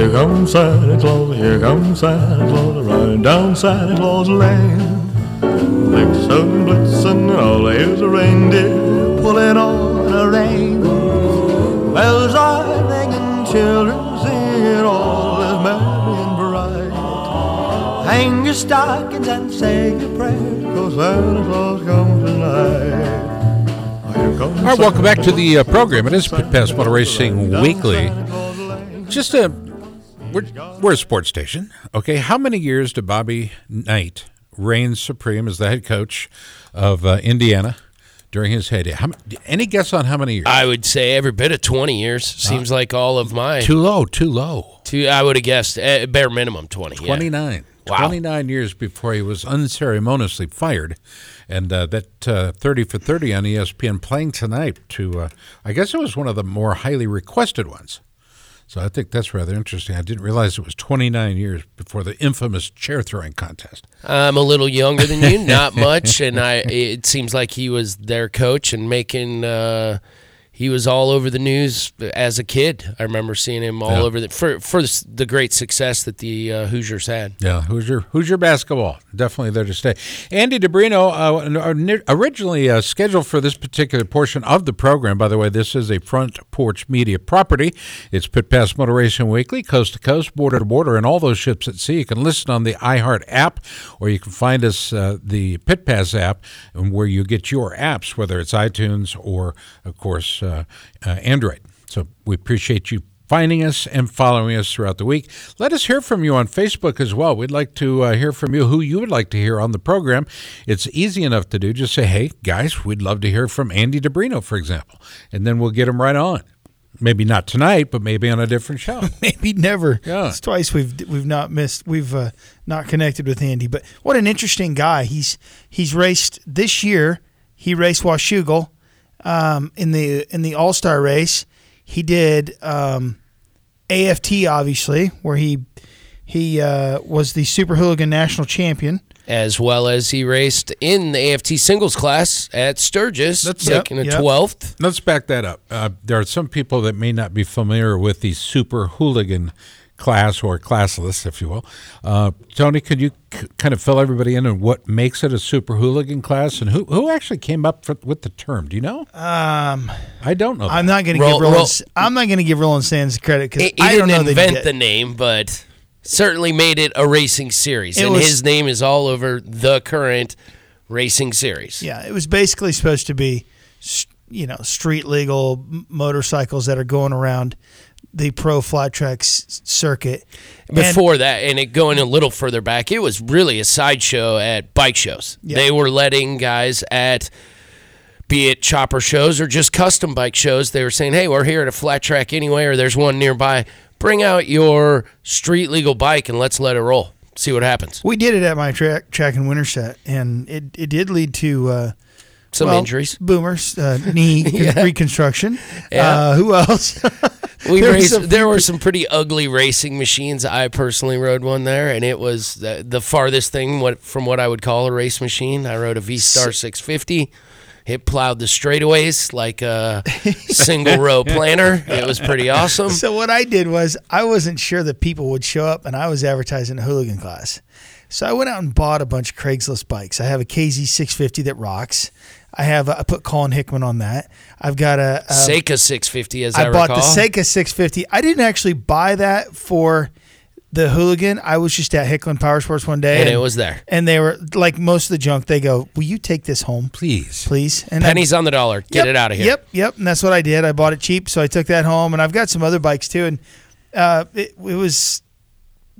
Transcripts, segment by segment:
here comes Santa Claus, here comes Santa Claus, riding down Santa Claus Lane. Blitzen, blitzen, all here's a reindeer pulling on a rein. Bells are ringing, children singing, all is merry and bright. Hang your stockings and say your prayers, cause Santa Claus comes tonight. All right, welcome back to the uh, program. It is Pass Motor Racing Weekly. Santa Claus Lane. Just a we're, we're a sports station, okay? How many years did Bobby Knight reign supreme as the head coach of uh, Indiana during his heyday? How, any guess on how many years? I would say every bit of 20 years. Seems like all of mine. too low, too low. Two, I would have guessed uh, bare minimum 20. yeah. 29. Wow. 29 years before he was unceremoniously fired. And uh, that uh, 30 for 30 on ESPN playing tonight to, uh, I guess it was one of the more highly requested ones. So I think that's rather interesting. I didn't realize it was 29 years before the infamous chair throwing contest. I'm a little younger than you, not much, and I. It seems like he was their coach and making. Uh, he was all over the news as a kid. I remember seeing him all Yeah. over the for for the great success that the uh, Hoosiers had. Yeah, who's your who's your basketball? Definitely there to stay. Andy DiBrino, uh, originally uh, scheduled for this particular portion of the program. By the way, this is a Front Porch Media property. It's Pit Pass Motor Racing Weekly, coast to coast, border to border, and all those ships at sea. You can listen on the iHeart app, or you can find us uh, the Pit Pass app, and where you get your apps, whether it's iTunes or, of course, uh, uh, Android. So we appreciate you finding us and following us throughout the week. Let us hear from you on Facebook as well. We'd like to uh, hear from you who you would like to hear on the program. It's easy enough to do. Just say, hey, guys, we'd love to hear from Andy DiBrino, for example. And then we'll get him right on. Maybe not tonight, but maybe on a different show. Maybe never. Yeah. It's twice we've we've not missed. We've uh, not connected with Andy, but what an interesting guy. He's he's raced this year. He raced Washougal um, in the in the All Star race. He did um, AFT obviously, where he he uh, was the Super Hooligan National Champion. as well as he raced in the AFT singles class at Sturgis, That's- taking Yep, a yep. 12th. Let's back that up. Uh, there are some people that may not be familiar with the super hooligan class or classless, if you will. Uh, Tony, could you c- kind of fill everybody in on what makes it a super hooligan class and who, who actually came up for, with the term? Do you know? Um, I don't know. I'm not going to give Roland. roll- I'm not going to give Roland Sands credit because He, he I don't didn't know that he invent did. the name, but certainly made it a racing series. It and was- his name is all over the current racing series. Yeah, it was basically supposed to be, s- you know, street legal m- motorcycles that are going around the pro flat track s- circuit. And- Before that, and it going a little further back, it was really a sideshow at bike shows. Yeah. They were letting guys at be it chopper shows or just custom bike shows, they were saying, Hey, we're here at a flat track anyway, or there's one nearby. Bring out your street legal bike and let's let it roll. See what happens. we did it at my track, track in Winterset, and it, it did lead to uh, Some well, injuries. boomers, uh, knee reconstruction. Yeah. Uh, who else? We There raced, a there were some pretty ugly racing machines. I personally rode one there, and it was the, the farthest thing what from what I would call a race machine. I rode a V Star 650. It plowed the straightaways like a single row planner. It was pretty awesome. So what I did was I wasn't sure that people would show up, and I was advertising a hooligan class. So I went out and bought a bunch of Craigslist bikes. I have a KZ 650 that rocks. I have I put Colin Hickman on that. I've got a, a Seca 650, as I, I bought recall. the Seca 650. I didn't actually buy that for the hooligan. I was just at Hickman Power Sports one day, and it was there. and they were like most of the junk. They go, "Will you take this home, Please. please?" And I- Pennies on the dollar. Get Yep, it out of here. Yep, yep. And that's what I did. I bought it cheap, so I took that home, and I've got some other bikes too. And uh, it, it was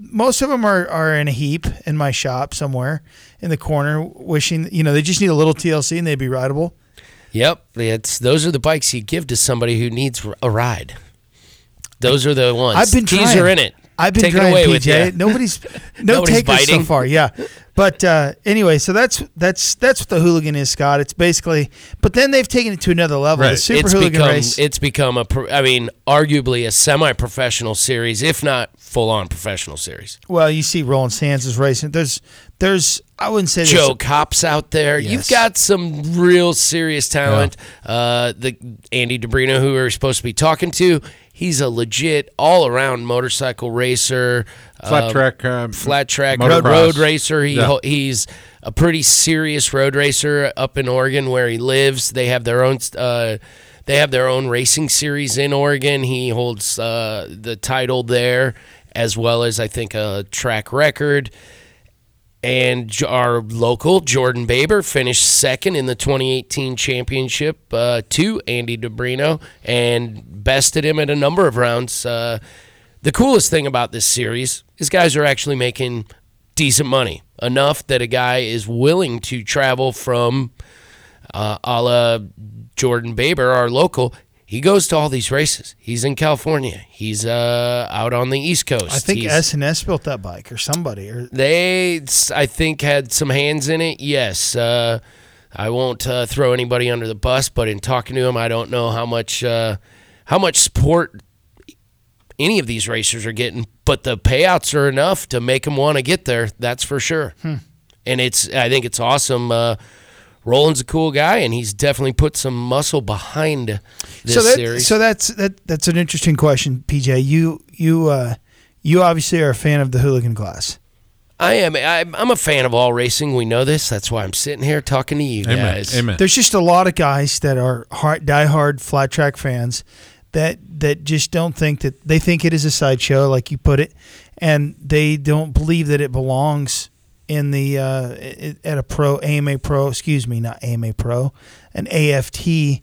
most of them are, are in a heap in my shop somewhere in the corner, wishing you know they just need a little TLC and they'd be rideable. Yep, it's those are the bikes you give to somebody who needs a ride. Those are the ones. I've been trying. are in it. I've been Take trying, away PJ. Nobody's no Nobody's takers so far. Yeah, but uh, anyway, so that's that's that's what the hooligan is, Scott. It's basically, but then they've taken it to another level. The super it's hooligan become race. it's become a pro- I mean arguably a semi-professional series if not full-on professional series. well, you see, Roland Sands is racing. There's there's I wouldn't say Joe Cops out there. Yes. You've got some real serious talent. Uh, the Andy DiBrino who we're supposed to be talking to, he's a legit all around motorcycle racer, Flat um, track, um, flat track motocross. road racer. He Yeah. he's a pretty serious road racer up in Oregon where he lives. They have their own. Uh, they have their own racing series in Oregon. He holds uh, the title there, as well as I think a track record. And our local Jordan Baber finished second in the 2018 championship uh, to Andy DiBrino and bested him at a number of rounds. Uh, the coolest thing about this series is guys are actually making decent money, enough that a guy is willing to travel from uh, a la Jordan Baber, our local. He goes to all these races. He's in California. He's uh, out on the East Coast. I think He's- SNS built that bike or somebody. Or they, I think, had some hands in it. Yes. Uh, I won't uh, throw anybody under the bus, but in talking to him, I don't know how much uh, how much support any of these racers are getting, but the payouts are enough to make them want to get there. That's for sure. And it's, I think it's awesome. Roland's a cool guy, and he's definitely put some muscle behind this so that, series. so that's that that's an interesting question, PJ. You you uh, you obviously are a fan of the hooligan class. I am. I'm I'm a fan of all racing. We know this. That's why I'm sitting here talking to you Amen. guys. Amen. There's just a lot of guys that are hard, diehard flat track fans that that just don't think that they think it is a sideshow, like you put it, and they don't believe that it belongs in the uh, at a pro AMA Pro. Excuse me, not AMA Pro, an AFT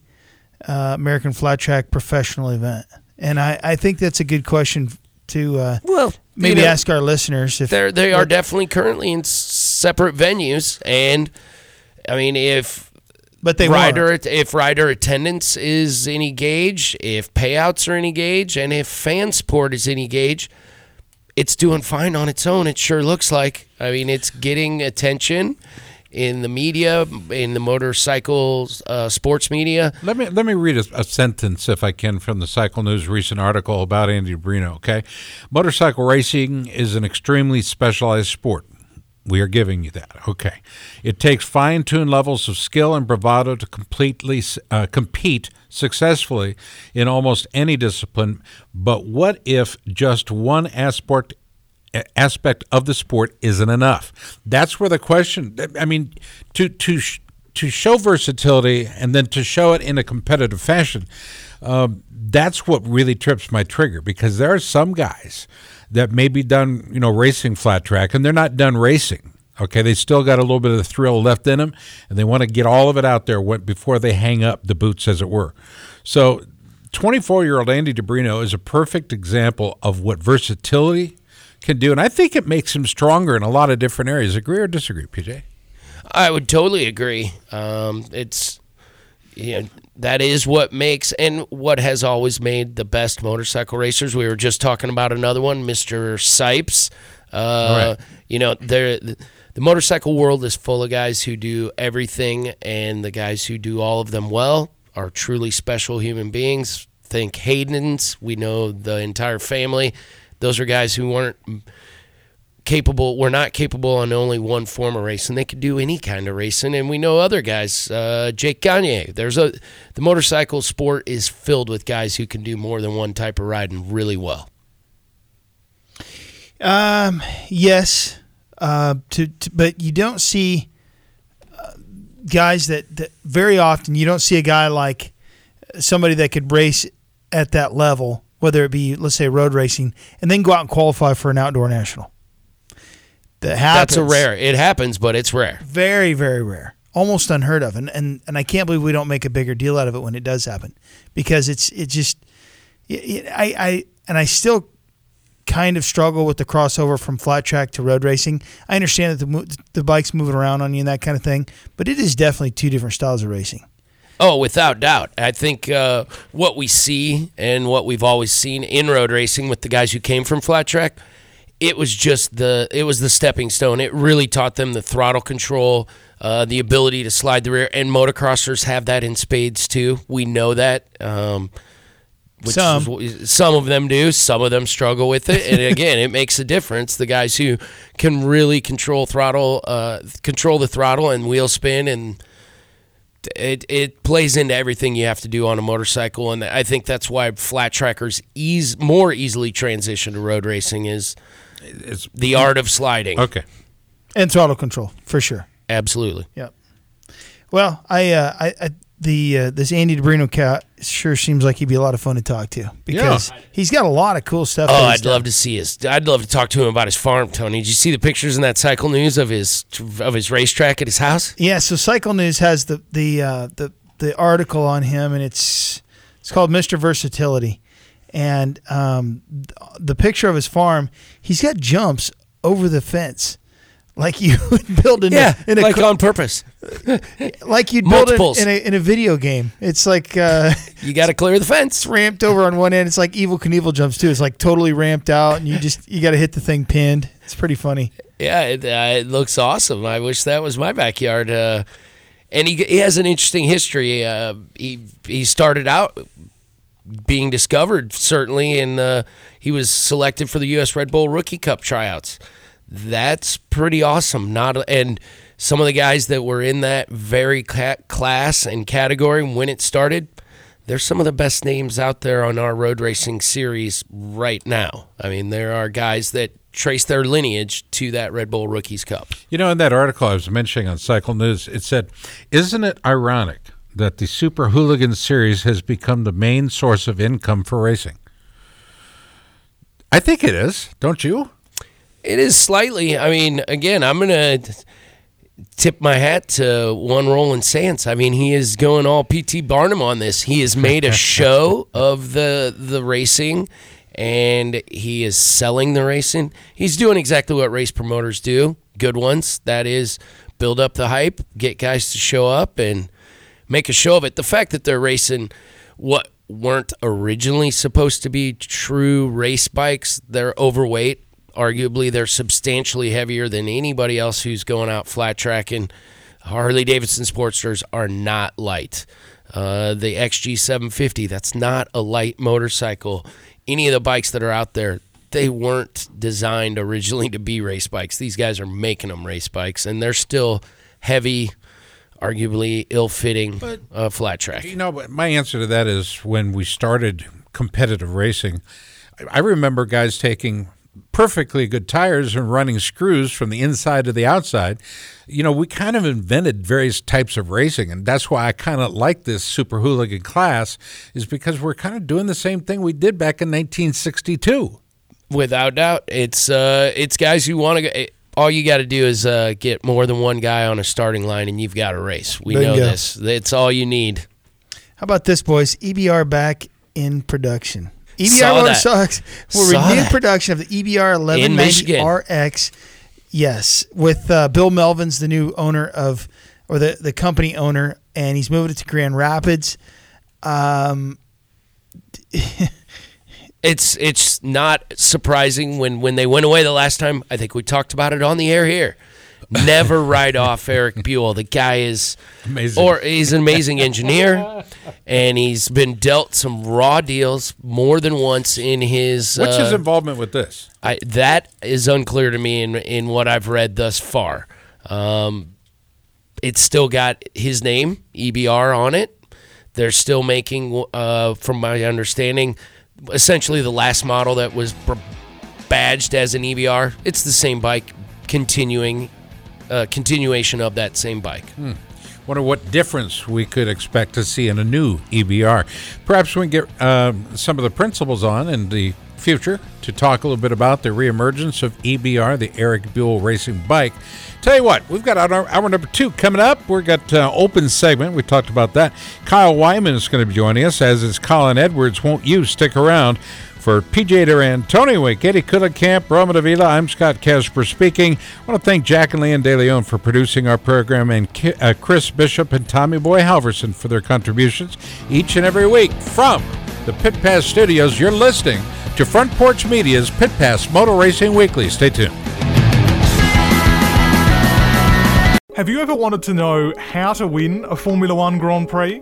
uh, American Flat Track Professional event. And I, I think that's a good question to uh, Well, maybe you know, ask our listeners if They're they are what- definitely currently in separate venues, and I mean if but they rider if rider attendance is any gauge, if payouts are any gauge, and if fan support is any gauge, it's doing fine on its own. It sure looks like. I mean, it's getting attention in the media, in the motorcycle uh, sports media. Let me let me read a, a sentence, if I can, from the Cycle News recent article about Andy Brino. Okay, motorcycle racing is an extremely specialized sport. We are giving you that. Okay, it takes fine-tuned levels of skill and bravado to completely uh, compete successfully in almost any discipline. But what if just one aspect aspect of the sport isn't enough. That's where the question. I mean, to to to show versatility and then to show it in a competitive fashion. Um, that's what really trips my trigger because there are some guys that may be done, you know, racing flat track and they're not done racing. Okay, they still got a little bit of the thrill left in them, and they want to get all of it out there before they hang up the boots, as it were. So, 24 year old Andy DiBrino is a perfect example of what versatility can do, and I think it makes him stronger in a lot of different areas. Agree or disagree, PJ? I would totally agree. Um, it's you know, that is what makes and what has always made the best motorcycle racers. We were just talking about another one, Mr. Sipes. Uh, Right. You know, there the motorcycle world is full of guys who do everything, and the guys who do all of them well are truly special human beings. Think Hayden's. We know the entire family. Those are guys who weren't capable were not capable on only one form of racing. They could do any kind of racing. And we know other guys uh, jake gagne. There's a the motorcycle sport is filled with guys who can do more than one type of riding really well. Um, yes, uh, to, to but you don't see uh, guys that, that very often you don't see a guy like somebody that could race at that level, whether it be let's say road racing, and then go out and qualify for an outdoor national. That happens. that's a rare. It happens but it's rare. Very very rare. Almost unheard of. And, and and i can't believe we don't make a bigger deal out of it when it does happen. Because it's it just it, it- i i and i still kind of struggle with the crossover from flat track to road racing. I understand that the the bike's moving around on you and that kind of thing but it is definitely two different styles of racing. Oh, without doubt. I think uh, what we see and what we've always seen in road racing with the guys who came from flat track, it was just the it was the stepping stone. It really taught them the throttle control, uh, the ability to slide the rear, and motocrossers have that in spades too. We know that. Um, which Some. is- some of them do. Some of them struggle with it, and again, it makes a difference. The guys who can really control throttle, uh, control the throttle and wheel spin and it it plays into everything you have to do on a motorcycle, and I think that's why flat trackers ease more easily transition to road racing is It's the art of sliding. okay. and throttle control for sure. Absolutely. Yep. Well, I, uh, I, I the uh, this Andy DiBrino cat sure seems like he'd be a lot of fun to talk to because he's got a lot of cool stuff. Oh, I'd done. love to see his. I'd love to talk to him about his farm, Tony. Did you see the pictures in that Cycle News of his of his racetrack at his house? Yeah, so Cycle News has the the uh, the the article on him, and it's it's called Mister Versatility, and um, the picture of his farm. He's got jumps over the fence, like you would build in Yeah, a, in a like on purpose. like you'd build multiples. in a in a video game. It's like. Uh, You got to clear the fence. It's ramped over on one end. It's like Evel Knievel jumps too. It's like totally ramped out, and you just you got to hit the thing pinned. It's pretty funny. Yeah, it, uh, it looks awesome. I wish that was my backyard. Uh, and he, he has an interesting history. Uh, he he started out being discovered certainly, and uh, he was selected for the U.S. Red Bull Rookie Cup tryouts. That's pretty awesome. Not and some of the guys that were in that very class and category when it started. They're some of the best names out there on our road racing series right now. I mean, there are guys that trace their lineage to that Red Bull Rookies Cup. You know, in that article I was mentioning on Cycle News, it said, Isn't it ironic that the Super Hooligan Series has become the main source of income for racing? I think it is, don't you? It is slightly. I mean, again, I'm gonna tip my hat to one Roland Sands. I mean, he is going all PT Barnum on this. He has made a show of the the racing, and he is selling the racing. He's doing exactly what race promoters do, good ones. That is, build up the hype, get guys to show up, and make a show of it. The fact that they're racing what weren't originally supposed to be true race bikes, they're overweight. Arguably, they're substantially heavier than anybody else who's going out flat tracking. Harley Davidson Sportsters are not light. Uh, the XG 750, that's not a light motorcycle. Any of the bikes that are out there, they weren't designed originally to be race bikes. These guys are making them race bikes, and they're still heavy, arguably ill-fitting uh, flat track. You know, but my answer to that is when we started competitive racing, I- I remember guys taking perfectly good tires and running screws from the inside to the outside. You know, we kind of invented various types of racing, and that's why I kind of like this super hooligan class, is because we're kind of doing the same thing we did back in 1962. Without doubt, it's uh, it's guys who want to. All you got to do is uh, get more than one guy on a starting line, and you've got a race. We know this. That's all you need. How about this, boys? EBR back in production. EBR Saw that. Motorcycles will Saw renew that. production of the EBR In 1190 Michigan. RX. Yes, with uh, Bill Melvin's the new owner of, or the the company owner, and he's moving it to Grand Rapids. Um, It's it's not surprising when when they went away the last time. I think we talked about it on the air here. Never write off Eric Buell. The guy is Amazing. or he's an amazing engineer, and he's been dealt some raw deals more than once in his. What's his uh, involvement with this? I, that is unclear to me in in what I've read thus far. Um, it's still got his name EBR on it. They're still making, uh, from my understanding, essentially the last model that was badged as an EBR. It's the same bike, continuing, uh, continuation of that same bike. Wonder what difference we could expect to see in a new EBR. Perhaps we can get um, some of the principals on in the future to talk a little bit about the reemergence of EBR, the Eric Buell racing bike. Tell you what, we've got our hour number two coming up. We've got uh, open segment. We talked about that. Kyle Wyman is going to be joining us, as is Colin Edwards. Won't you stick around? For PJ Duran, Tony Wick, Eddie Kulikamp, Roma Davila, I'm Scott Casper speaking. I want to thank Jack and Leanne De Leon for producing our program and uh, Chris Bishop and Tommy Boy Halverson for their contributions each and every week. From the Pit Pass Studios, you're listening to Front Porch Media's Pit Pass Motor Racing Weekly. Stay tuned. Have you ever wanted to know how to win a Formula One Grand Prix?